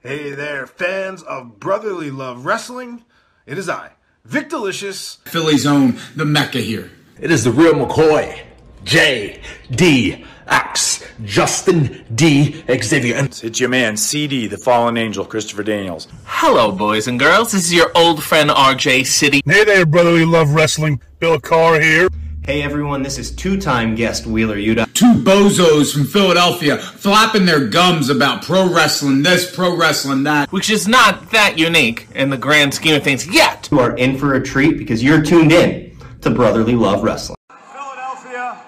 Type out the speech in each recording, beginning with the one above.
Hey there, fans of Brotherly Love Wrestling. It is I, Vic Delicious. Philly's own, the Mecca here. It is the real McCoy, J D X Justin D Xavier. And It's your man, CD, the fallen angel, Christopher Daniels. Hello, boys and girls. This is your old friend RJ City. Hey there, brotherly love wrestling. Bill Carr here. Hey everyone, this is two-time guest Wheeler Yuta. Two bozos from Philadelphia flapping their gums about pro wrestling this, pro wrestling that. Which is not that unique in the grand scheme of things yet. You are in for a treat because you're tuned in to Brotherly Love Wrestling. Philadelphia,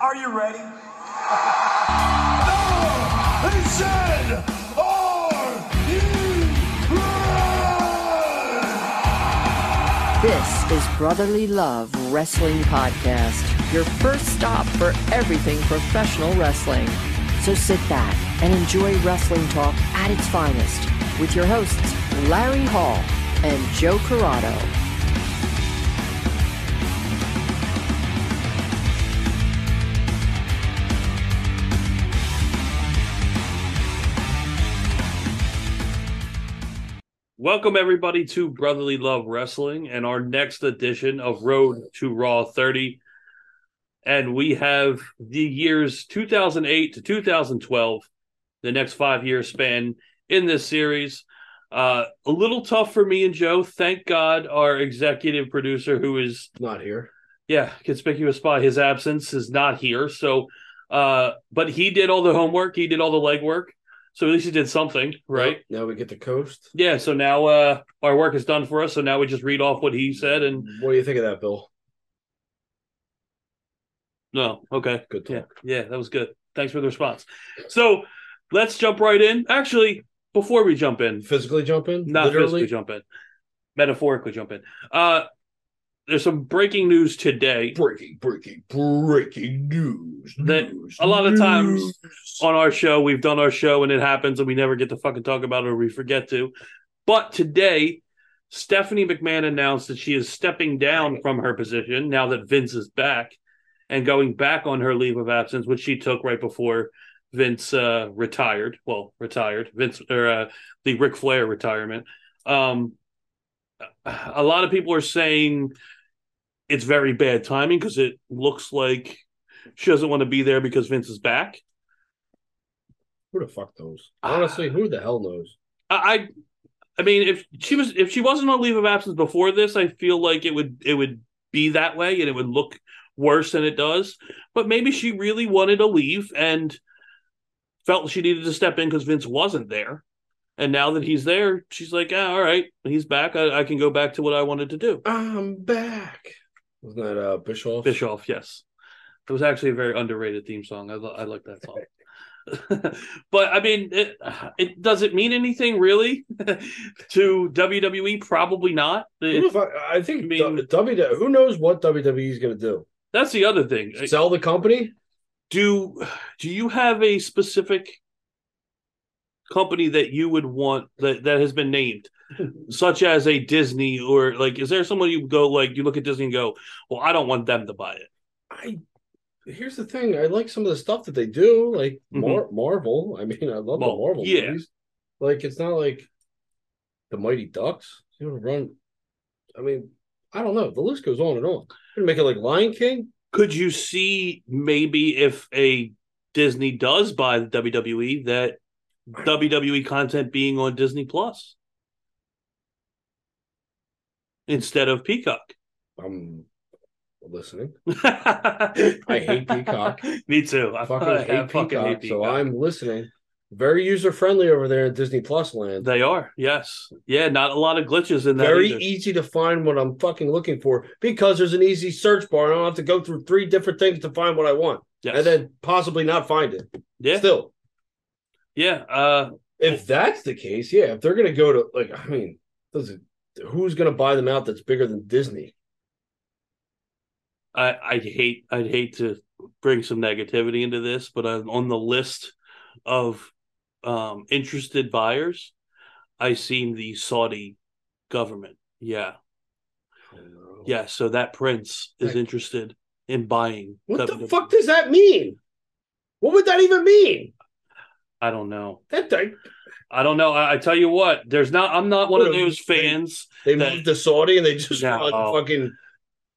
are you ready? Is Brotherly Love Wrestling Podcast, your first stop for everything professional wrestling. So sit back and enjoy wrestling talk at its finest with your hosts, Larry Hall and Joe Corrado. Welcome everybody to Brotherly Love Wrestling and our next edition of Road to Raw 30. And we have the years 2008 to 2012, the next five year span in this series. Uh, a little tough for me and Joe. Thank God our executive producer, who is not here, yeah, conspicuous by his absence, is not here. So, uh, but he did all the homework, he did all the legwork. So at least he did something, right? Now we get the coast. Yeah, so now uh our work is done for us. So now we just read off what he said and What do you think of that, Bill? no, okay. Good talk. Yeah, yeah, that was good. Thanks for the response. So let's jump right in. Actually, before we jump in, Physically jump in? not Literally? physically jump in, metaphorically jump in. Uh there's some breaking news today Breaking, breaking, breaking news. that news, a lot of times on our show we've done our show and it happens and we never get to fucking talk about it or we forget to. But today, Stephanie McMahon announced that she is stepping down from her position now that Vince is back and going back on her leave of absence, which she took right before Vince uh, retired. Well, retired. Vince or uh, the Ric Flair retirement. Um, a lot of people are saying it's very bad timing because it looks like she doesn't want to be there because Vince is back. Who the fuck knows? Honestly, who the hell knows? I, I I mean, if she was if she wasn't on leave of absence before this, I feel like it would it would be that way and it would look worse than it does. But maybe she really wanted to leave and felt she needed to step in because Vince wasn't there. And now that he's there, she's like, ah, all right, he's back. I, I can go back to what I wanted to do. I'm back. Wasn't that uh, Bischoff? Bischoff, yes. It was actually a very underrated theme song. I, lo- I like that song. but I mean, it, it does it mean anything really to WWE? Probably not. It- fuck- I think I mean- W. Who knows what WWE is going to do? that's the other thing. Sell the company? Do do you have a specific company that you would want that that has been named, such as a Disney or like? Is there someone you go like you look at Disney and go, well, I don't want them to buy it. I. Here's the thing. I like some of the stuff that they do, like Mhm. Mar- Marvel. I mean, I love Well, the Marvel yeah. movies. Like, it's not like the Mighty Ducks. You know, run. I mean, I don't know. The list goes on and on. You make it like Lion King. Could you see maybe if a Disney does buy the WWE that WWE content being on Disney Plus instead of Peacock? I'm listening. I hate Peacock. Me too. I Fucking I hate fucking Peacock, hate so I'm listening. Very user friendly over there in Disney Plus land. They are, yes, yeah. Not a lot of glitches in that. Very either. easy to find what I'm fucking looking for because there's an easy search bar. and I don't have to go through three different things to find what I want, Yes. and then possibly not find it. yeah, Still, yeah. Uh, if that's the case, yeah. If they're gonna go to like, I mean, does who's gonna buy them out that's bigger than Disney? I I hate I'd hate to bring some negativity into this, but I'm on the list of um interested buyers. I seen the Saudi government. Yeah, yeah. So that prince is interested in buying. What the fuck does that mean? What would that even mean? I don't know. That I, I don't know. I, I tell you what, there's not. I'm not one of those they- fans. They that- moved to Saudi and they just No. fucking.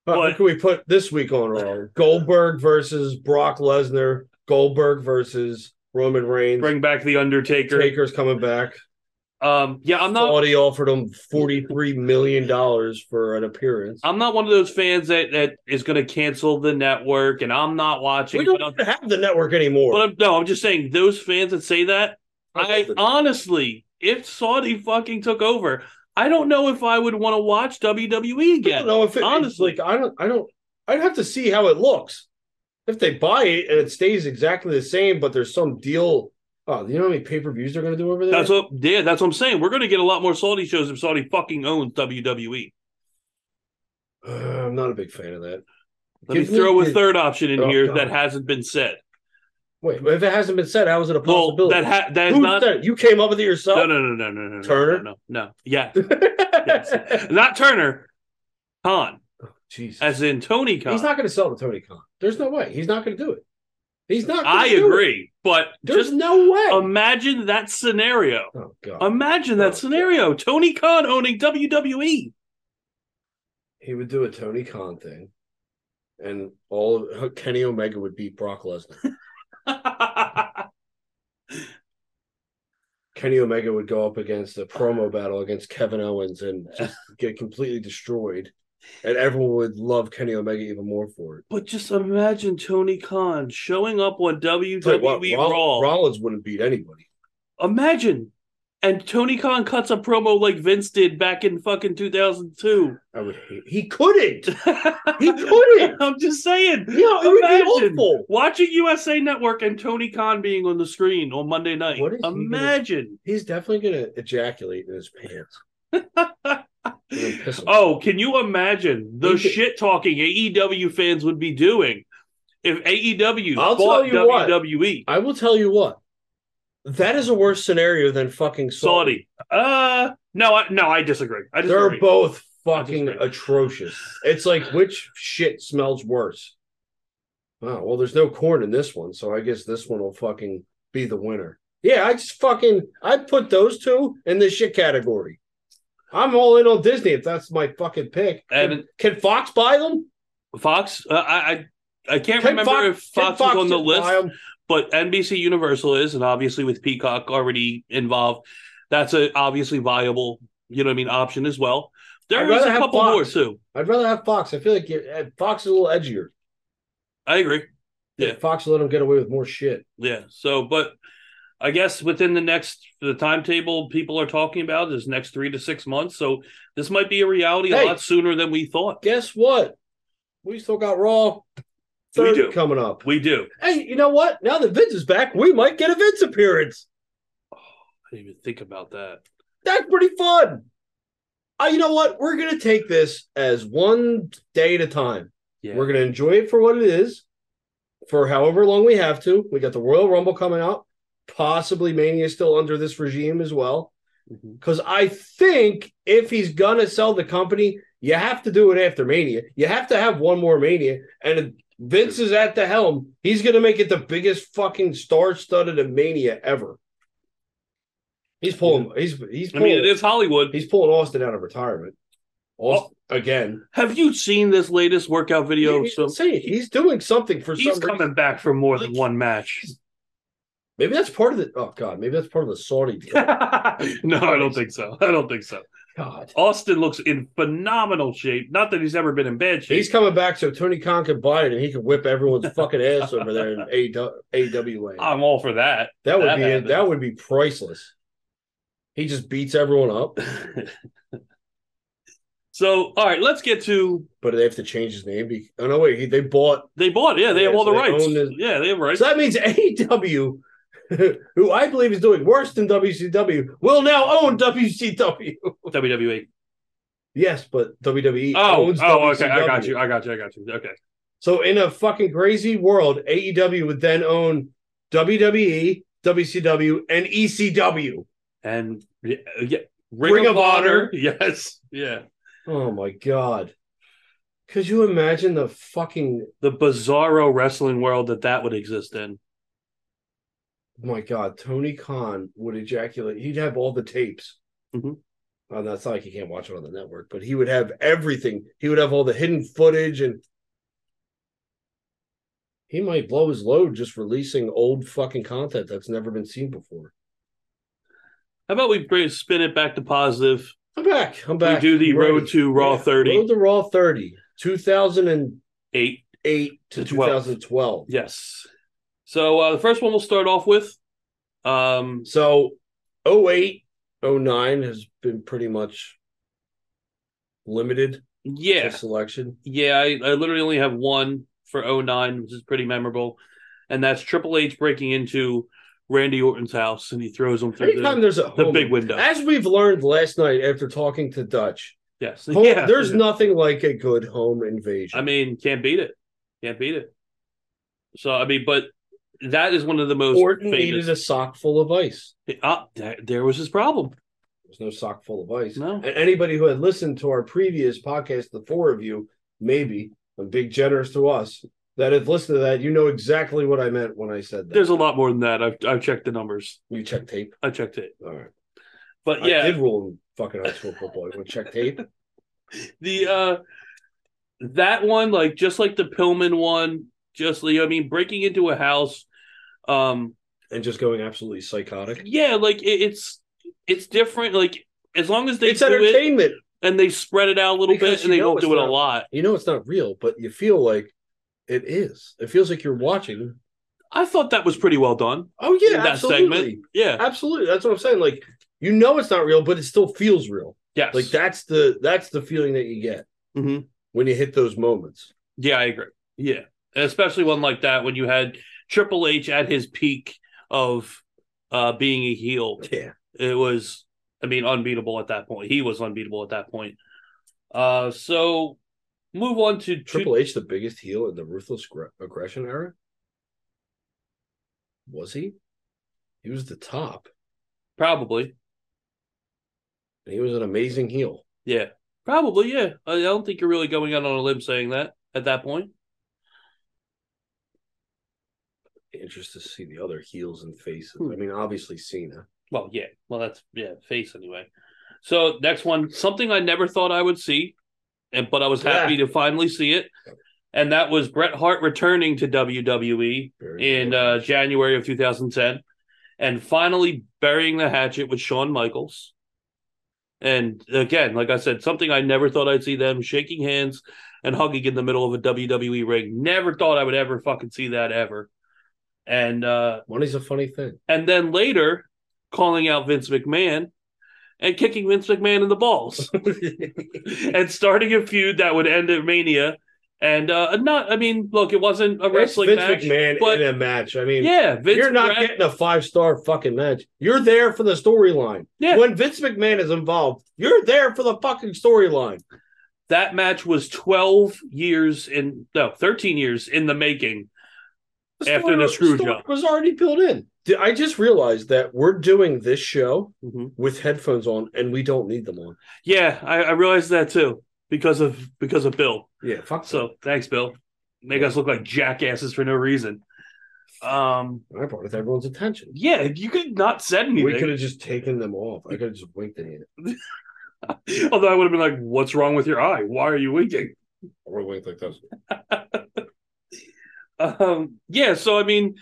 What, can we put this week on Raw? Goldberg versus Brock Lesnar. Goldberg versus Roman Reigns. Bring back the Undertaker. Taker's coming back. Um, yeah, I'm not. Saudi offered him forty three million dollars for an appearance. I'm not one of those fans that, that is going to cancel the network, and I'm not watching. we don't but have the network anymore. But I'm, no, I'm just saying those fans that say that. I I honestly, if Saudi fucking took over, I don't know if I would want to watch WWE I again. don't know if it, honestly. like I don't I don't I'd have to see how it looks. If they buy it and it stays exactly the same, but there's some deal. Oh, you know how many pay per views they're going to do over there? That's what, yeah, that's what I'm saying. We're going to get a lot more Saudi shows if Saudi fucking owns WWE. Uh, I'm not a big fan of that. Let me Give me throw a the- third option in Oh, here God. that hasn't been said. Wait, if it hasn't been said, how is it a Well, possibility? that ha- that is Who not. said? You came up with it yourself. No, no, no, no, no, no, Turner? No, no, no. Yeah, yes. not Turner. Khan, oh, Jeez, as in Tony Khan. he's not going to sell to Tony Khan. There's no way. He's not going to do it. He's not. I do it. agree, but There's no way. imagine that scenario. oh God. Imagine that Oh, scenario. Tony Khan owning. WWE. he would do a Tony Khan thing, and all of, Kenny Omega would beat Brock Lesnar. Kenny Omega would go up against a promo battle against Kevin Owens and just get completely destroyed, and everyone would love Kenny Omega even more for it. but just imagine Tony Khan showing up on WWE Roll- Raw. Rollins wouldn't beat anybody. Imagine. And Tony Khan cuts a promo like Vince did back in fucking 2002. I would hate. He couldn't. He couldn't. I'm just saying. Know, it would be Imagine awful. watching USA Network and Tony Khan being on the screen on Monday night. What is he gonna- Imagine. He's definitely gonna ejaculate in his pants. And then piss himself. Oh, can you imagine the He shit talking AEW fans would be doing if AEW I'll bought tell you what. WWE? I will tell you what. That is a worse scenario than fucking Saudi. Saudi. Uh, no, I, no, I disagree. I They're both fucking atrocious. It's like which shit smells worse? Oh, well, there's no corn in this one, so I guess this one will fucking be the winner. Yeah, I just fucking I'd put those two in the shit category. I'm all in on Disney if that's my fucking pick. Can, And- can Fox buy them? Fox. Uh, I, I I can't Can remember Fox- if can Fox, was on the list. But NBC Universal is, and obviously with Peacock already involved, that's a obviously viable, you know what I mean, option as well. There rather a couple Fox. more too. I'd rather have Fox. I feel like uh, Fox is a little edgier. I agree. Yeah. Fox will let them get away with more shit. Yeah. So, but I guess within the next the timetable people are talking about is next three to six months. So this might be a reality Hey. a lot sooner than we thought. Guess what? We still got Raw We do. coming up. We do. Hey, you know what? Now that Vince is back, we might get a Vince appearance. Oh, I didn't even think about that. That's pretty fun. Uh, you know what? We're gonna take this as one day at a time. Yeah. We're gonna enjoy it for what it is, for however long we have to. We got the Royal Rumble coming out. Possibly Mania still under this regime as well. Because I think if he's gonna sell the company, you have to do it after Mania. You have to have one more Mania, and Vince is at the helm. He's gonna make it the biggest fucking star-studded Mania ever. He's pulling. He's he's. I mean, it is Hollywood. He's pulling Austin out of retirement. Austin, again. Have you seen this latest workout video? He's So. He's doing something for he's some coming reason. back for more than one match. Maybe that's part of the. Oh God, maybe that's part of the Saudi deal. no, I don't think so. I don't think so. God, Austin looks in phenomenal shape. Not that he's ever been in bad shape. he's coming back so Tony Khan can buy it and he can whip everyone's fucking ass over there in AWA. I'm all for that. That would that be happens. that would be priceless. He just beats everyone up, So, all right, let's get to. but they have to change his name. Be- oh no, wait, he, they bought. They bought. Yeah, they Yeah, have all so the rights. own the- yeah, they have rights. So that means AEW, who I believe is doing worse than WCW, will now own WCW. WWE. yes, but WWE oh, oh, owns oh, WCW. okay. I got you. I got you. I got you. Okay. So in a fucking crazy world, AEW would then own WWE, WCW, and ECW. And yeah, uh, yeah, Ring, Ring of, of Honor. Honor. Yes. Yeah. Oh my god. Could you imagine the fucking The bizarro wrestling world that that would exist in. My God, Tony Khan would ejaculate. He'd have all the tapes. Mhm. Uh, that's not like you can't watch it on the network, but he would have everything. He would have all the hidden footage, and he might blow his load just releasing old fucking content that's never been seen before. How about we spin it back to positive? I'm back. I'm back. We do the road to Raw 30. Road to Raw 30, 2008 Eight to, To 12. 2012. Yes. So uh, the first one we'll start off with. Um, So 08, 09 has been pretty much limited yeah, selection. yeah. I, I literally only have one for 09, which is pretty memorable, and that's Triple H breaking into Randy Orton's house and he throws him through Anytime the, there's a the home- big window. As we've learned last night after talking to Dutch, yes, home- yeah. there's nothing like a good home invasion. I mean, can't beat it. Can't beat it. So I mean, but that is one of the most Orton famous. needed a sock full of ice. Ah, that- there was his problem. There's no sock full of ice. No. And anybody who had listened to our previous podcast, the four of you, maybe, and big generous to us, that have listened to that, you know exactly what I meant when I said that. There's a lot more than that. I've I've checked the numbers. you check tape. I checked it. All right. But I yeah, I did rule in fucking high school football. You want to check tape? the uh that one, like just like the Pillman one, just like I mean, breaking into a house. Um, And just going absolutely psychotic. yeah, like it, it's it's different. Like as long as they It's do it entertainment. and they spread it out a little Because bit and they don't do it a lot. You know it's not real, but you feel like it is. It feels like you're watching. I thought that was pretty well done. Oh yeah, absolutely. segment. Yeah. Absolutely. That's what I'm saying. Like you know it's not real, but it still feels real. Yes. Like that's the that's the feeling that you get Mhm. when you hit those moments. Yeah, I agree. Yeah. And especially one like that when you had Triple H at his peak of uh being a heel. Yeah. It was I mean unbeatable at that point. He was unbeatable at that point. Uh so move on to Triple H, the biggest heel in the ruthless Gre- aggression era. Was he? He was the top. probably. He was an amazing heel. Yeah. Probably, yeah. I I don't think you're really going out on a limb saying that at that point. Interested to see the other heels and faces. Hmm. I mean, obviously Cena. Well, yeah. Well, that's yeah, face anyway. So next one, something I never thought I would see, and but I was happy to finally see it, and that was Bret Hart returning to WWE Very in uh, January of 2010, and finally burying the hatchet with Shawn Michaels. And again, like I said, something I never thought I'd see them shaking hands and hugging in the middle of a WWE ring. Never thought I would ever fucking see that ever. And uh, Money's a funny thing. and then later calling out Vince McMahon and kicking Vince McMahon in the balls and starting a feud that would end at Mania. And uh not I mean, look, it wasn't a wrestling Vince match. McMahon but in a match. I mean, yeah, Vince you're not Brett- getting a five star fucking match. You're there for the storyline. Yeah. When Vince McMahon is involved, you're there for the fucking storyline. that match was 12 years in no 13 years in the making after the screw story job was already built in. I just realized that we're doing this show Mhm. with headphones on, and we don't need them on. yeah I, I realized that too because of because of bill Yeah, fuck. so thanks bill make us look like jackasses for no reason um I brought it to everyone's attention. yeah you could not said anything We could have just taken them off. I could have just winked at it. although i would have been like what's wrong with your eye why are you winking Or winked like this. um yeah so i mean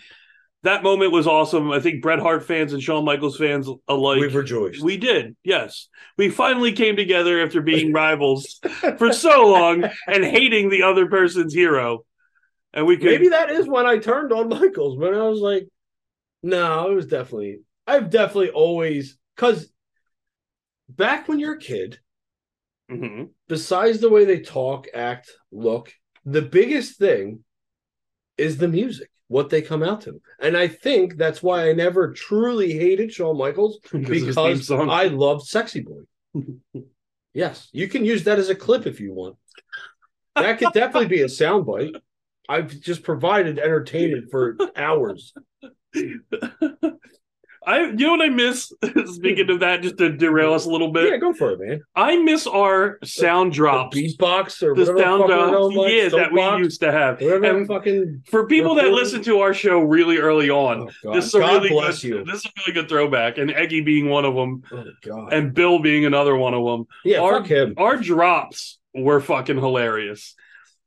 that moment was awesome i think bret hart fans and Shawn michaels fans alike We've rejoiced. We did, yes. We finally came together after being rivals for so long and hating the other person's hero. And we could Maybe that is when I turned on Michaels. When I was like, no, it was definitely. I've definitely always because back when you're a kid, Mhm. besides the way they talk, act, look, the biggest thing is the music, what they come out to. And I think that's why I never truly hated Shawn Michaels Because of his theme because song. I loved Sexy Boy. yes, you can use that as a clip if you want. That could definitely be a soundbite. I've just provided entertainment for hours. I you know what I miss? Speaking of that, just to derail us a little bit. Yeah, go for it, man. I miss our sound drops. The beatbox or the whatever sound the fuck we're drops, by, yeah, that we used to have. And fucking for people that recording. listen to our show really early on, Oh, God. this is a God really bless good, you. This is a really good throwback, and Eggy being one of them, Oh god. and Bill being another one of them. yeah, our, fuck him. Our drops were fucking hilarious.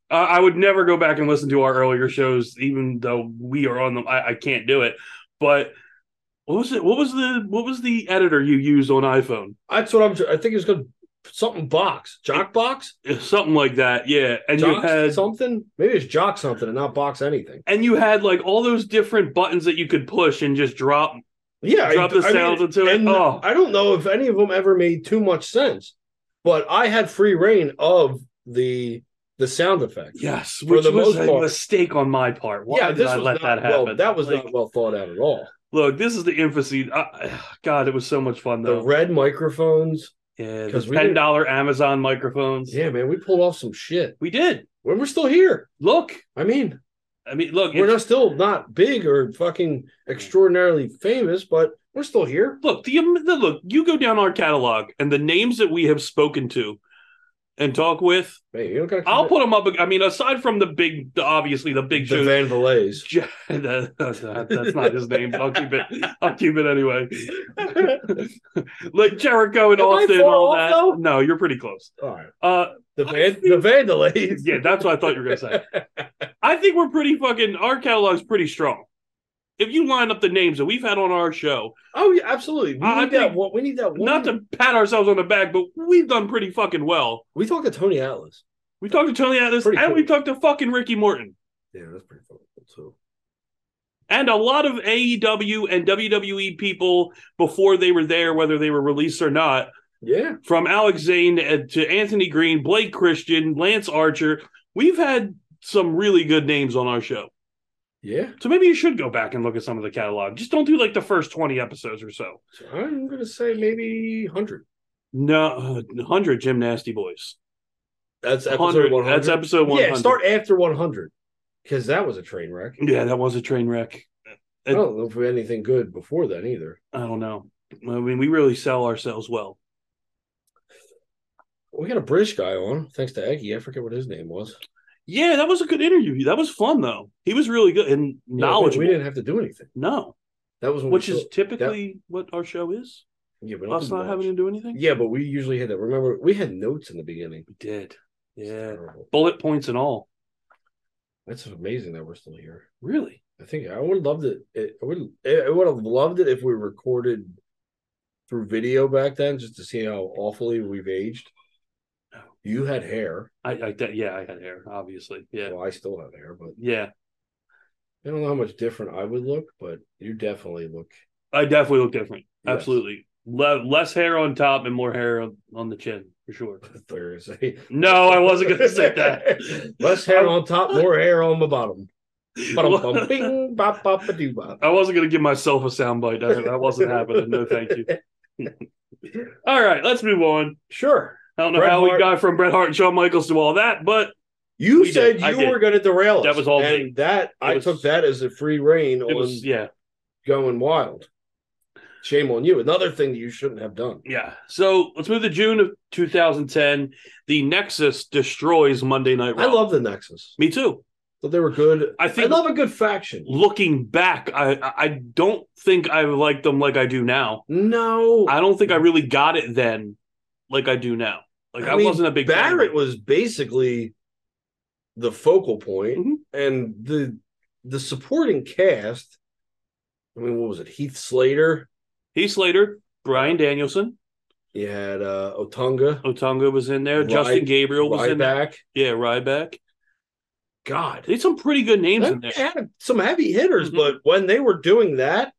Uh, I would never go back and listen to our earlier shows, even though we are on them. I, I can't do it. But what was it? What was the what was the editor you used on iPhone? That's what I'm. I think it's called something box, jock box, Something like that, yeah. And you had something. Maybe it's jock something and not box anything. and you had like all those different buttons that you could push and just drop. Yeah, Drop the sounds into it. Oh. I don't know if any of them ever made too much sense, but I had free reign of the the sound effects. Yes, For which the was most a part. mistake on my part. Why yeah, did this I let that well. happen? That was Like, not well thought out at all. Look, this is the infancy. Uh, God, it was so much fun though. The red microphones. yeah, the ten didn't- Amazon microphones. Yeah, man, we pulled off some shit. we did. When we're still here. Look, I mean, I mean, look, we're not still not big or fucking extraordinarily famous, but we're still here. look, the, the look. You go down our catalog and the names that we have spoken to and talk with. Don't I'll put them up. I mean, aside from the big, obviously the big the shows. Van that- that's, not, his name. but I'll keep it. I'll keep it anyway. like Jericho and Am Austin, far all that. though? No, you're pretty close. All right. Uh, The Van the Vandalays. yeah, that's what I thought you were gonna say. I think we're pretty fucking. Our catalog's pretty strong. If you line up the names that we've had on our show, Oh yeah, absolutely. We I need that one. We need that one. not to pat ourselves on the back, but we've done pretty fucking well. We talked to Tony Atlas. We talked to Tony Atlas Pretty and cool. we talked to fucking Ricky Morton. Yeah, that's pretty cool too. And a lot of AEW and WWE people before they were there, whether they were released or not, Yeah. from Alex Zayne uh, to Anthony Green, Blake Christian, Lance Archer. We've had some really good names on our show. Yeah. So maybe you should go back and look at some of the catalog. Just don't do like the first 20 episodes or so. So I'm gonna say maybe hundred. No, uh, 100 Jim Nasty Boys. That's episode one hundred. That's episode 100. Yeah, start after one hundred. Because that was a train wreck. Yeah, that was a train wreck. I don't know if we had anything good before that either. I don't know. I mean, we really sell ourselves well. We got a British guy on, thanks to Eggy. I forget what his name was. Yeah, that was a good interview. That was fun though. He was really good and Yeah, knowledgeable. we didn't have to do anything. no, That was which is typically what our show is. that- yeah, but Us not having to do anything. Yeah, but we usually had that. Remember, we had notes in the beginning. we did. Yeah, bullet points and all. That's amazing that we're still here. Really? I think I would have loved it. it I would I would have loved it if we recorded through video back then, just to see how awfully we've aged. You had hair. I, I that- yeah, I had hair. Obviously, yeah, Well, I still have hair, but yeah. I don't know how much different I would look, but you definitely look. I definitely look different. Yes. Absolutely, Le- less hair on top and more hair on, on the chin for sure. Thursday. No, I wasn't going to say that. Less hair on top, more hair on the bottom. Bing, bop, bop, bop. I wasn't going to give myself a soundbite. That wasn't happening. No, thank you. All right, let's move on. Sure. I don't know Bret how Hart- we got from Bret Hart and Shawn Michaels to all that, but You We said did. You were going to derail us. That was all and me. that I was- took that as a free reign it on was yeah, going wild. Shame on you. Another thing that you shouldn't have done. yeah. So let's move to June of 2010. The Nexus destroys Monday Night Raw. I love the Nexus. Me too. Thought they were good. I think- I love a good faction. Looking back, I I don't think I liked them like I do now. No, I don't think I really got it then, like I do now. Like I, mean, wasn't a big fan Barrett it. was basically the focal point, Mhm. and the the supporting cast. I mean, what was it? Heath Slater. Heath Slater, Bryan Danielson, You had uh, Otunga. Otunga was in there. Ry- Justin Gabriel was in there. Yeah, Ryback. God, They had some pretty good names in there. had some heavy hitters, Mhm. but when they were doing that,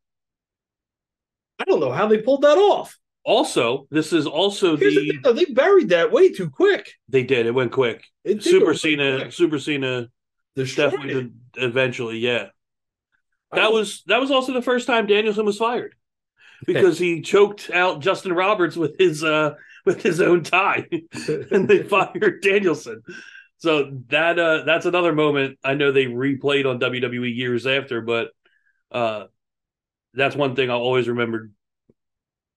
I don't know how they pulled that off. Also, this is also Here's the the though, they buried that way too quick. they did. It went quick. It go Super Cena, quick. Super Cena Destroyed definitely it. eventually, yeah. That don't- was that was also the first time Danielson was fired. Because he choked out Justin Roberts with his uh with his own tie. and they fired Danielson. So that uh that's another moment I know they replayed on WWE years after, but uh that's one thing I'll always remember.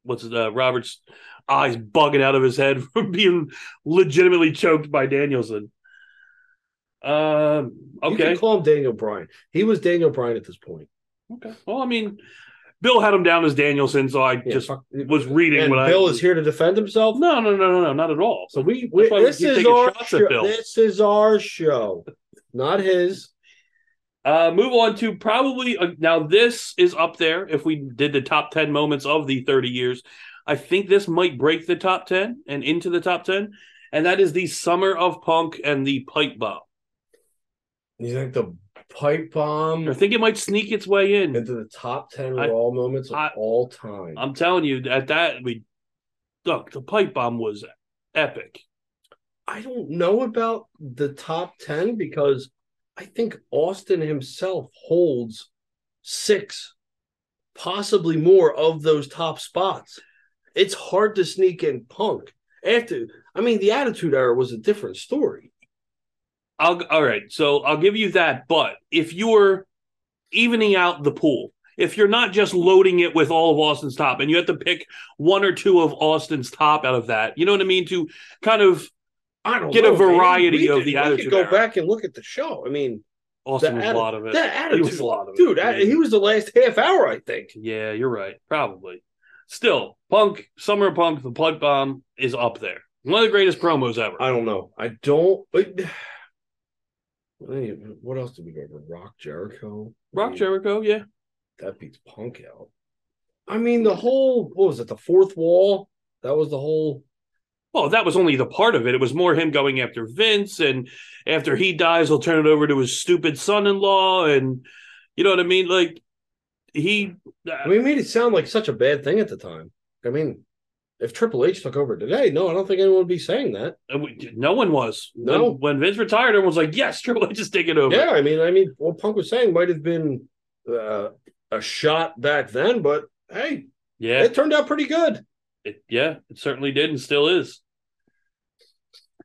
What's it, uh, Robert's eyes bugging out of his head from being legitimately choked by Danielson. Um. You can call him Daniel Bryan. He was Daniel Bryan at this point. Okay. Well, I mean, Bill had him down as Danielson, so I Yeah, just fuck- was reading And what Bill I. is here to defend himself. No, no, no, no, no, not at all. So we, we That's why we this is our shots show. Bill. This is our show, not his. Uh, move on to probably uh, now. This is up there. If we did the top ten moments of the thirty years, I think this might break the top ten and into the top ten, and that is the summer of punk and the pipe bomb. You think the pipe bomb I think it might sneak its way in. into the top ten I- Raw moments of I- all time? I'm telling you, at that we look, the pipe bomb was epic. I don't know about the top 10 because I think Austin himself holds six, possibly more of those top spots. It's hard to sneak in punk. After, I mean, the Attitude Era was a different story. I'll all right. So I'll give you that. But if you're evening out the pool, if you're not just loading it with all of Austin's top, and you have to pick one or two of Austin's top out of that, you know what I mean? To kind of I don't Get know, a variety We of could- the we Attitude could go Era. back and look at the show. I mean, Austin was atti- a lot of it. That He attitude, was a lot of it. dude. I- he was the last half hour, I think. Yeah, you're right. Probably. Still, Punk, Summer Punk, the Pipe Bomb is up there. One of the greatest promos ever. I don't know. I don't. But, what else did we go over? Rock Jericho. I Rock mean, Jericho, yeah. That beats Punk out. I mean, the whole what was it? The fourth wall. That was the whole. Well, that was only the part of it. It was more him going after Vince, and after he dies, he'll turn it over to his stupid son-in-law, and you know what I mean. Like he, mean, it made it sound like such a bad thing at the time. I mean, if Triple H took over today, no, I don't think anyone would be saying that. uh, no one was. No. when, when Vince retired, everyone was like, "Yes, Triple H is taking over." Yeah, I mean, I mean, what Punk was saying might have been uh, a shot back then, but hey, yeah, it turned out pretty good. It, yeah, it certainly did, and still is.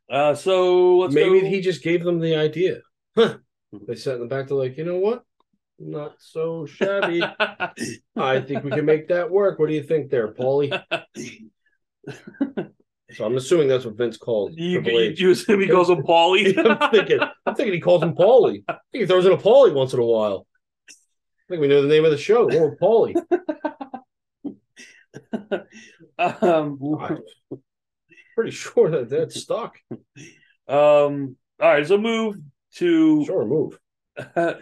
Uh, so let's Maybe go- he just gave them the idea. Huh. They sat in the back. They're like, you know what? Not so shabby. I think we can make that work. What do you think, there, Paulie? so I'm assuming that's what Vince called You, you, you assume he calls him Paulie? I'm thinking, I'm thinking he calls him Paulie. I think he throws in a Paulie once in a while. I think we know the name of the show, Lord Paulie. um, pretty sure that that's stuck. um, all right, so move to Sure, move.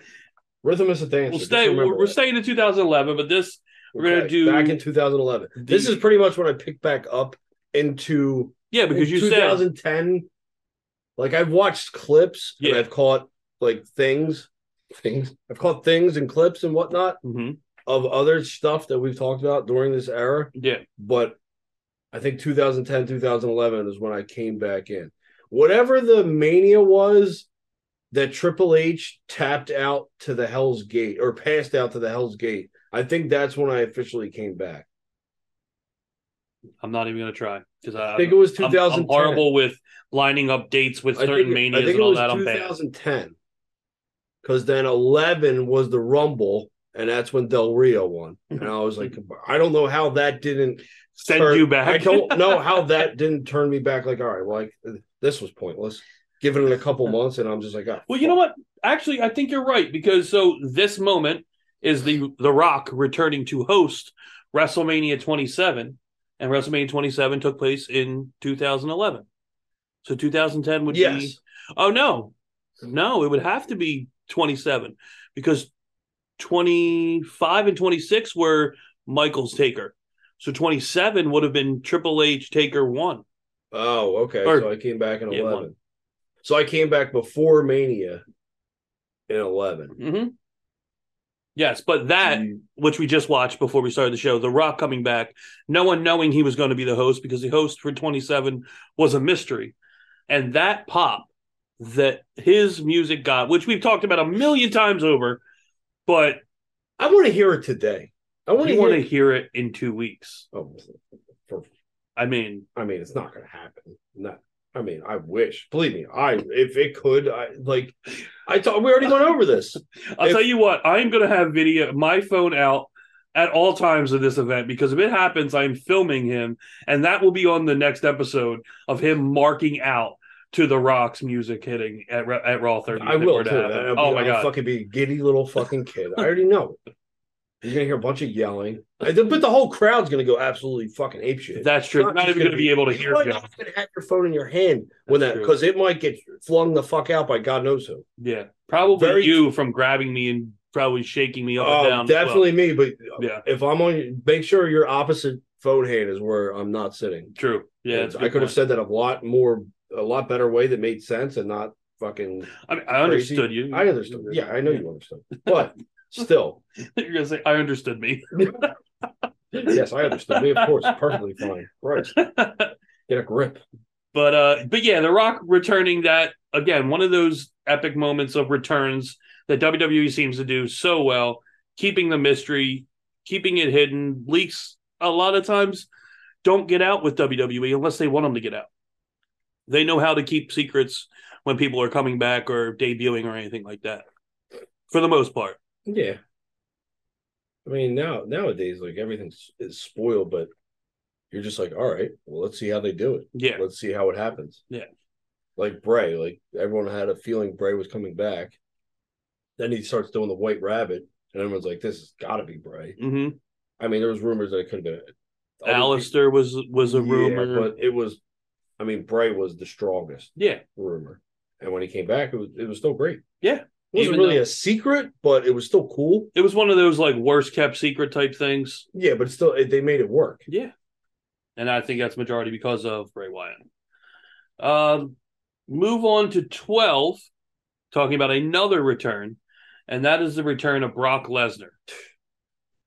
Rhythm is a dancer. We'll stay. We're, we're staying in 2011, but this we're gonna do back in 2011. this is pretty much when I picked back up into yeah because in you said 2010. Like I've watched clips Yeah. and I've caught like things, things. I've caught things and clips and whatnot Mhm. of other stuff that we've talked about during this era. yeah But I think 2010, 2011 is when I came back in. Whatever the mania was that Triple H tapped out to the Hell's Gate or passed out to the Hell's Gate. I think that's when I officially came back. I'm not even gonna try because I, I think it was I'm- 2010. I'm, horrible with lining up dates with I certain think, manias I think and all that. I'm bad. 2010. Because then 11 was the Rumble, and that's when Del Rio won. And I was like, I don't know how that didn't Send turn- you back. I don't know how that didn't turn me back. Like, all right, well, like, this was pointless. Given it a couple months, and I'm just like, oh, Well, you know what? Actually, I think you're right because so this moment is the The Rock returning to host WrestleMania 27, and WrestleMania 27 took place in 2011. So 2010 would Yes. be. Oh no, no, it would have to be 27 because 25 and 26 were Michaels Taker. So 27 would have been Triple H Taker one. Oh, okay. Or- so I came back in Yeah, 11. one. So I came back before Mania in 11. Mm-hmm. Yes, but that which we just watched before we started the show, The Rock coming back, no one knowing he was going to be the host because the host for 27 was a mystery. And that pop that his music got, which we've talked about a million times over, but I want to hear it today. I want to hear want to hear it in two weeks. Oh, for, I mean, I mean, it's not going to happen. Not. I mean, I wish. Believe me, I if it could, I like. I thought we already went over this. I'll If- tell you what, I'm going to have video, my phone out at all times of this event because if it happens, I'm filming him, and that will be on the next episode of him marking out to the Rock's music hitting at at Raw 30. I will too. I'll Oh my I'll god! fucking be a giddy little fucking kid. I already know. You're gonna hear a bunch of yelling, but the whole crowd's gonna go absolutely fucking apeshit. That's true. Not just even going to be able to you hear might not even have your phone in your hand when That's that because it might get flung the fuck out by God knows who. Yeah, probably Very- you from grabbing me and probably shaking me up and Oh, down. as well. definitely me. But Yeah. if I'm on, make sure your opposite phone hand is where I'm not sitting. True. Yeah, I could have said that a lot more, a lot better way that made sense and not fucking. I mean, I crazy. understood you. I understood. Yeah, I know you understood. But still, You're gonna say I understood me. yes, I understood. Me, of course, perfectly fine. Right. Get a grip. But uh, but yeah, The Rock returning that again, one of those epic moments of returns that WWE seems to do so well, keeping the mystery, keeping it hidden. Leaks a lot of times don't get out with WWE unless they want them to get out. They know how to keep secrets when people are coming back or debuting or anything like that. For the most part. Yeah. I mean, now nowadays, like everything's is spoiled, but you're just like, all right, well, let's see how they do it. Yeah. Let's see how it happens. Yeah. Like Bray, like everyone had a feeling Bray was coming back. Then he starts doing the White Rabbit, and everyone's like, "This has got to be Bray." Mm-hmm. I mean, there was rumors that it could have been. Aleister was was a people- rumor. but it was. I mean, Bray was the strongest yeah. rumor, and when he came back, it was it was still great. Yeah. It wasn't Even really though- a secret, but it was still cool. It was one of those like worst kept secret type things. Yeah, but still, it, they made it work. Yeah. And I think that's majority because of Bray Wyatt. Um, move on to 12, talking about another return, and that is the return of Brock Lesnar.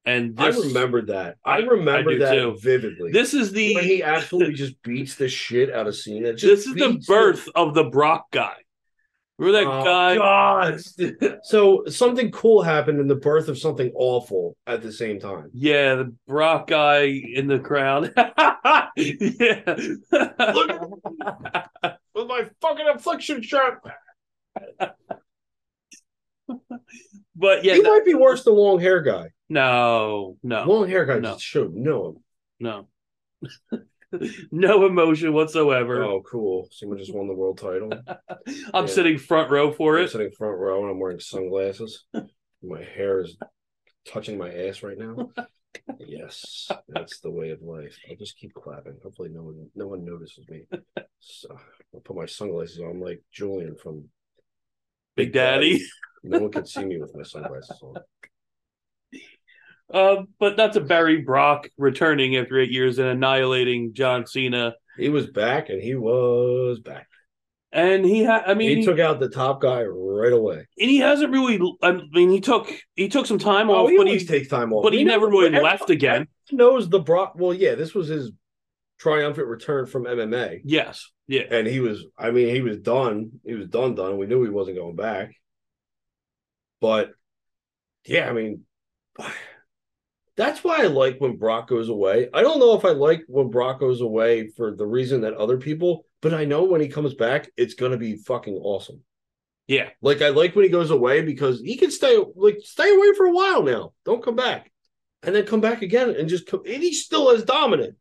And this, I remembered that. I I- remember I that too. vividly. This is the when he absolutely just beats the shit out of Cena. Just this is the birth of the Brock guy. Remember that Oh, guy? God. So something cool happened in the birth of something awful at the same time. Yeah, the Brock guy in the crowd. yeah. With my fucking affliction shirt. but yeah, he that- might be worse than long hair guy. no, no, Long hair guy No. showed no. no. no emotion whatsoever. Oh, cool. Someone just won the world title. I'm yeah. sitting front row for I'm it. sitting front row and I'm wearing sunglasses. my hair is touching my ass right now. yes, that's the way of life. I'll just keep clapping. Hopefully, no one no one notices me. So I'll put my sunglasses on, I'm like Julian from Big Daddy. No one can see me with my sunglasses on. Um, but not to bury Brock returning after eight years and annihilating John Cena. He was back, and he was back. And he had, I mean, he he, took out the top guy right away. and he hasn't really. I mean, he took he took some time Oh, off, he but he takes time off. but he We never know- really left again. Knows the Brock? Well, yeah, this was his triumphant return from MMA. Yes, yeah, and he was i mean he was done he was done done we knew he wasn't going back but yeah i mean that's why i like when brock goes away. I don't know if i like when brock goes away for the reason that other people but i know when he comes back it's going to be fucking awesome. Yeah. like i like when he goes away because he can stay like stay away for a while now. Don't come back. And then come back again and just come and he's still as dominant.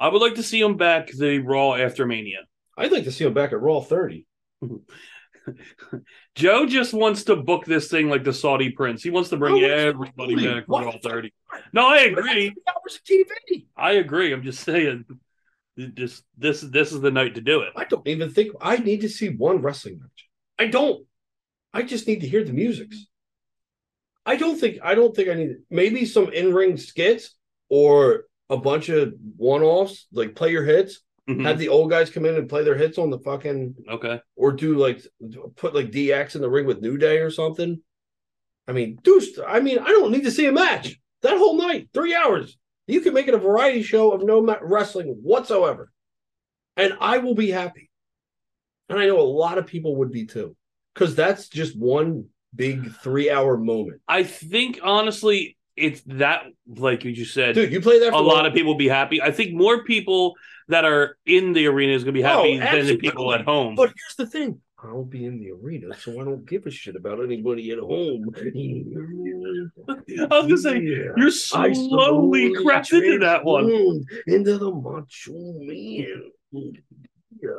I would like to see him back the Raw after Mania. i'd like to see him back at raw 30 Joe just wants to book this thing like the Saudi Prince. He wants to bring Oh, everybody absolutely. back for? Raw 30. No, I agree. Hours of tv I agree. I'm just saying, just this this is the night to do it. I don't even think I need to see one wrestling match. I don't. I just need to hear the musics. I don't think I don't think I need maybe some in-ring skits or a bunch of one-offs, like play your hits. Mhm. Have the old guys come in and play their hits on the fucking Okay. or do like put like DX in the ring with New Day or something. I mean, Deuce, I mean, I don't need to see a match that whole night, three hours. You can make it a variety show of no ma- wrestling whatsoever, and I will be happy. And I know a lot of people would be too, because that's just one big three-hour moment. I think honestly, it's that like you just said. Dude, you play that a for lot of people be happy. I think more people that are in the arena is going to be happy Oh, than the people at home. But here's the thing: I'll be in the arena, so I don't give a shit about anybody at home. I was gonna say you're I slowly crept into that one. Into the macho man. Yeah.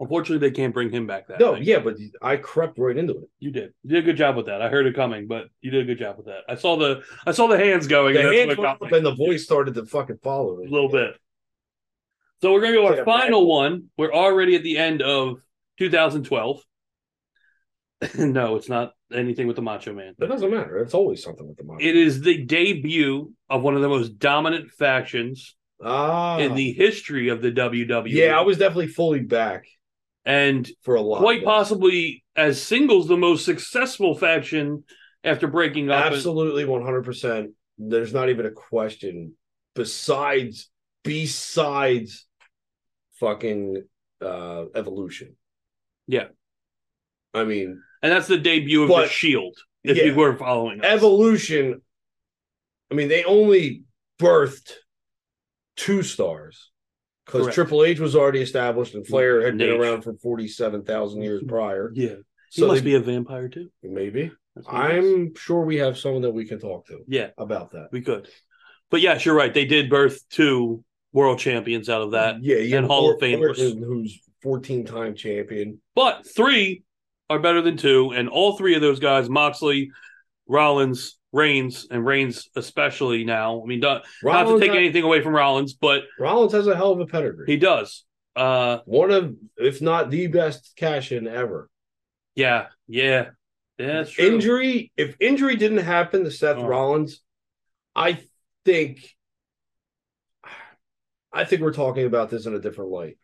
Unfortunately, they can't bring him back. That No, way. yeah, but I crept right into it. you did. You did a good job with that. I heard it coming, but you did a good job with that. I saw the I saw the hands going. The and hands what went got up and the voice started to fucking follow a little bit. So we're gonna go our Yeah, final one. We're already at the end of 2012. no, it's not anything with the Macho Man. It doesn't matter. It's always something with the macho. It is the debut of one of the most dominant factions ah, in the history of the WWE. yeah, I was definitely fully back and for a lot. quite this. possibly as singles the most successful faction after breaking up. Absolutely, one hundred percent. There's not even a question. Besides, besides, fucking uh evolution. Yeah. I mean, and that's the debut of the Shield. If yeah. you weren't following us. evolution. I mean, they only birthed two stars because Triple H was already established and Flair had been around for forty-seven thousand years mm-hmm. prior. yeah, he So must they- be a vampire too. Maybe That's what is. I'm sure we have someone that we can talk to yeah, about that. we could. But yes, you're right. They did birth two world champions out of that, yeah, yeah, and Hall of Or- Famers. Who's fourteen-time champion. but three are better than two, and all three of those guys, Moxley, Rollins, Reigns, and Reigns especially now. I mean, not, not to take anything away from Rollins, but Rollins has a hell of a pedigree. he does. Uh, One of, if not the best cash in ever. yeah, yeah, yeah. That's true. Injury, if injury didn't happen to Seth Oh. Rollins, I think, I think we're talking about this in a different light.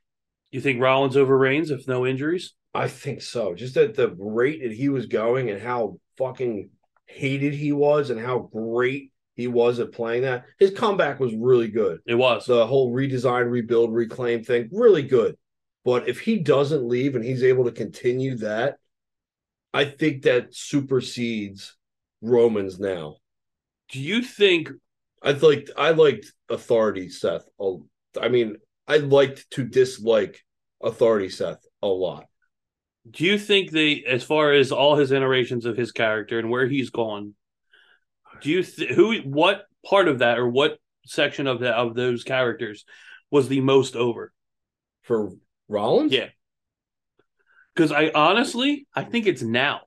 You think Rollins over Reigns if no injuries? I think so. Just at the rate that he was going and how fucking hated he was and how great he was at playing that. His comeback was really good. It was. The whole redesign, rebuild, reclaim thing, really good. But if he doesn't leave and he's able to continue that, I think that supersedes Romans now. Do you think I liked I liked authority Seth. I mean, I liked to dislike authority Seth a lot. Do you think they, as far as all his iterations of his character and where he's gone, do you th- who what part of that or what section of that of those characters was the most over? For Rollins? Yeah, because I honestly I think it's now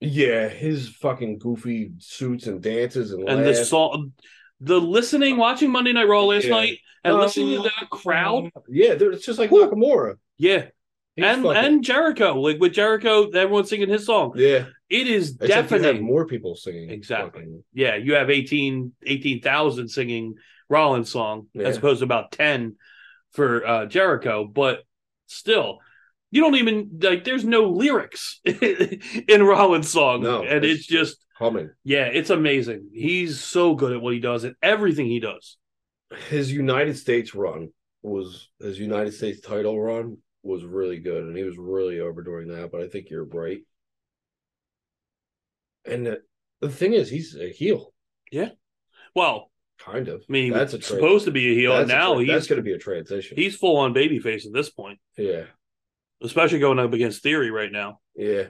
Yeah, his fucking goofy suits and dances and, and the song, the listening, watching Monday Night Raw last Yeah. night and listening to that crowd. Yeah, it's just like Nakamura. Yeah, He's and fucking- and Jericho, like with Jericho, everyone's singing his song. yeah, It is have more people singing. Exactly. fucking- Yeah, you have 18 18,000 singing Rollins song Yeah. as opposed to about 10 for uh, Jericho, but still you don't even like there's no lyrics in Rollins song No, and it's it's just humming. yeah, it's amazing. He's so good at what he does and everything he does. His United States run was his United States title run was really good, and he was really overdoing that. But I think you're right. And the, the thing is, he's a heel, Yeah. Well, kind of. I mean, that's a supposed to be a heel and that's a now tra- that's he's going to be a transition. he's full on babyface at this point, yeah, especially going up against Theory right now. yeah.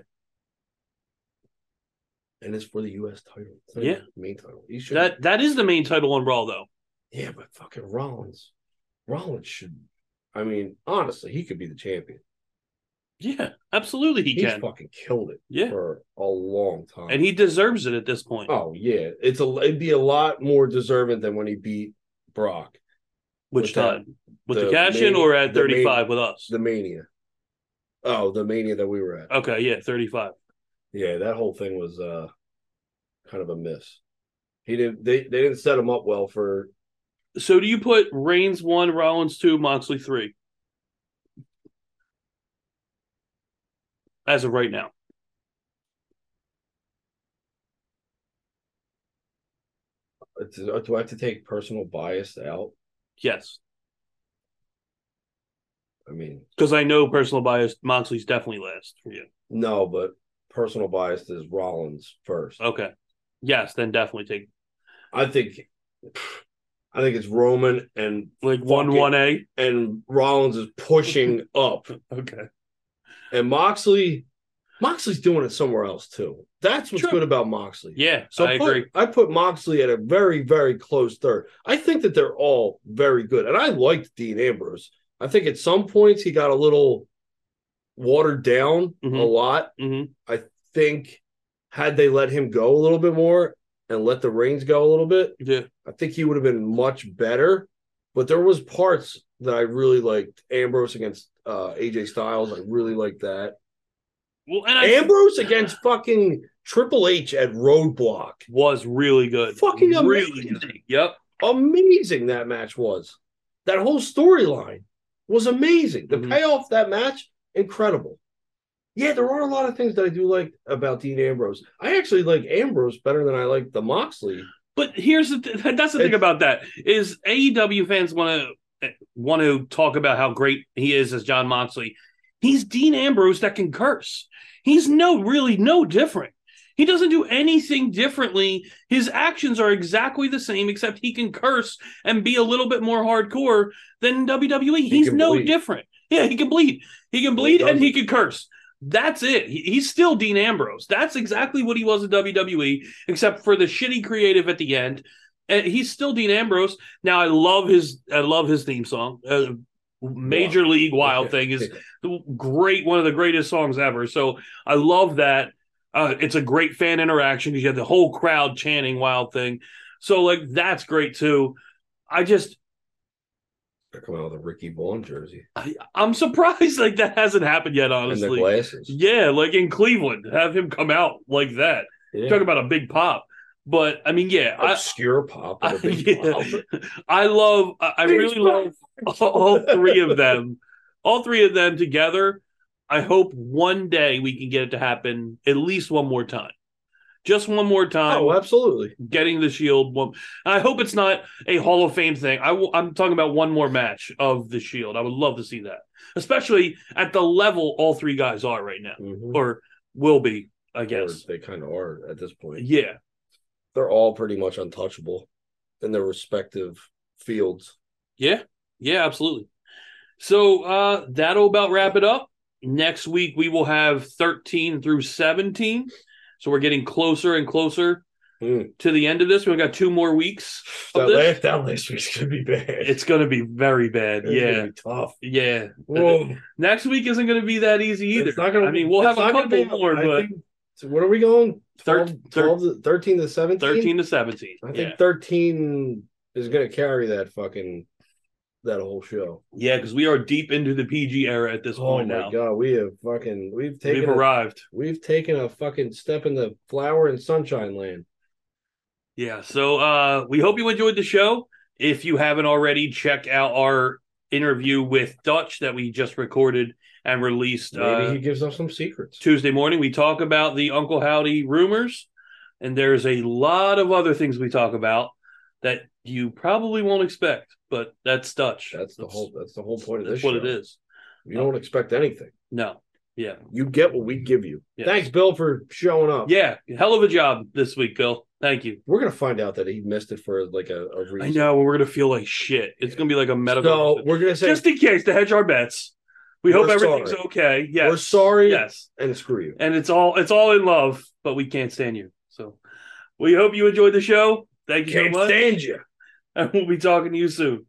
And it's for the U.S. title. Yeah. the main title. He should. That that is the main title on Raw though. yeah, but fucking Rollins, Rollins should. I mean, honestly, he could be the champion. Yeah, absolutely he He's can. fucking killed it Yeah. for a long time. And he deserves it at this point. oh yeah, it's a it'd be a lot more deserving than when he beat Brock, Which with that- time? With the, the cash in or at 35 with us? the Mania. Oh, the Mania that we were at. Okay, yeah, 35. Yeah, that whole thing was uh kind of a miss. He didn't. They they didn't set him up well for. So do you put Reigns 1, Rollins 2, Moxley 3? As of right now. Uh, uh, do I have to take personal bias out? Yes. I mean, Because I know personal bias, Moxley's definitely last for you. no, but personal bias is Rollins first. Okay. Yes, then definitely take I think, I think it's Roman and like 1 1A. and Rollins is pushing up, Okay. And Moxley, Moxley's doing it somewhere else too. That's what's True. good about Moxley. Yeah, So I put- agree. I put Moxley at a very, very close third. I think that they're all very good. And I liked Dean Ambrose. I think at some points he got a little watered down Mhm. a lot. Mhm. I think had they let him go a little bit more and let the reins go a little bit, Yeah. I think he would have been much better. But there was parts that I really liked. Ambrose against uh, AJ Styles, I really liked that. Well, and I Ambrose against fucking Triple H at Roadblock. was really good. Fucking really amazing. good. Yep. Amazing that match was. That whole storyline was amazing. The Mhm. payoff that match, incredible. Yeah, there are a lot of things that I do like about Dean Ambrose. I actually like Ambrose better than I like the Moxley. But here's the th- that's the thing about that is AEW fans want to eh, want to talk about how great he is as Jon Moxley. He's Dean Ambrose that can curse. He's no really no different. He doesn't do anything differently. His actions are exactly the same, except he can curse and be a little bit more hardcore than WWE. He's no bleed. different. Yeah, he can bleed. He can He bleed and he can curse. That's it. He- he's still Dean Ambrose. That's exactly what he was in WWE, except for the shitty creative at the end. And he's still Dean Ambrose. Now I love his I love his theme song. Uh, Major League Wild thing is the great, one of the greatest songs ever. So I love that. Uh, it's a great fan interaction because you have the whole crowd chanting Wild Thing. So like that's great too. I just They're coming out with a Ricky Vaughn jersey I, I'm surprised like that hasn't happened yet. and the Honestly, glasses. yeah, like in Cleveland, have him come out like that. Yeah. Talk about a big pop. But I mean, yeah, I, Obscure pop. with a big yeah. pop. I love. I I Big really love all three of them. All three of them together. I hope one day we can get it to happen at least one more time. Just one more time. Oh, absolutely. Getting the Shield. One. I hope it's not a Hall of Fame thing. I will, I'm talking about one more match of the Shield. I would love to see that, especially at the level all three guys are right now, Mhm. or will be. I Or guess. they kind of are at this point. Yeah. They're all pretty much untouchable in their respective fields. Yeah, yeah, absolutely. So uh that'll about wrap it up. Next week we will have 13 through 17. So we're getting closer and closer Mm. to the end of this. We've got two more weeks. That last, that last week's gonna be bad. It's gonna be very bad. It's yeah. tough. Yeah. Whoa. Next week isn't gonna be that easy either. It's not gonna, I mean, we'll have a couple be- more, I but think- so what are we going? Thir- 12, 12 to, 13 to 17? 13 to 17. I think Yeah. 13 is going to carry that fucking that whole show. Yeah, because we are deep into the PG era at this Oh point my now. god, we have fucking we've taken We've a, arrived. we've taken a fucking step in the flower and sunshine land. Yeah. So uh we hope you enjoyed the show. If you haven't already, check out our interview with Dutch that we just recorded and released Maybe uh, he gives us some secrets. Tuesday morning. We talk about the Uncle Howdy rumors, and there's a lot of other things we talk about that you probably won't expect, but that's Dutch. That's the whole that's the whole point of this. That's what show. it is. You don't uh, expect anything. No. Yeah. You get what we give you. Yes. Thanks, Bill, for showing up. Yeah. Hell of a job this week, Bill. Thank you. We're gonna find out that he missed it for like a, a reason. I know we're gonna feel like shit. It's gonna be like a medical. So we're gonna say just in case to hedge our bets. We hope everything's sorry. okay. Yes. we're sorry. Yes. and screw you. And it's all it's all in love, but we can't stand you. So we hope you enjoyed the show. Thank you Can't so much. stand you. And we'll be talking to you soon.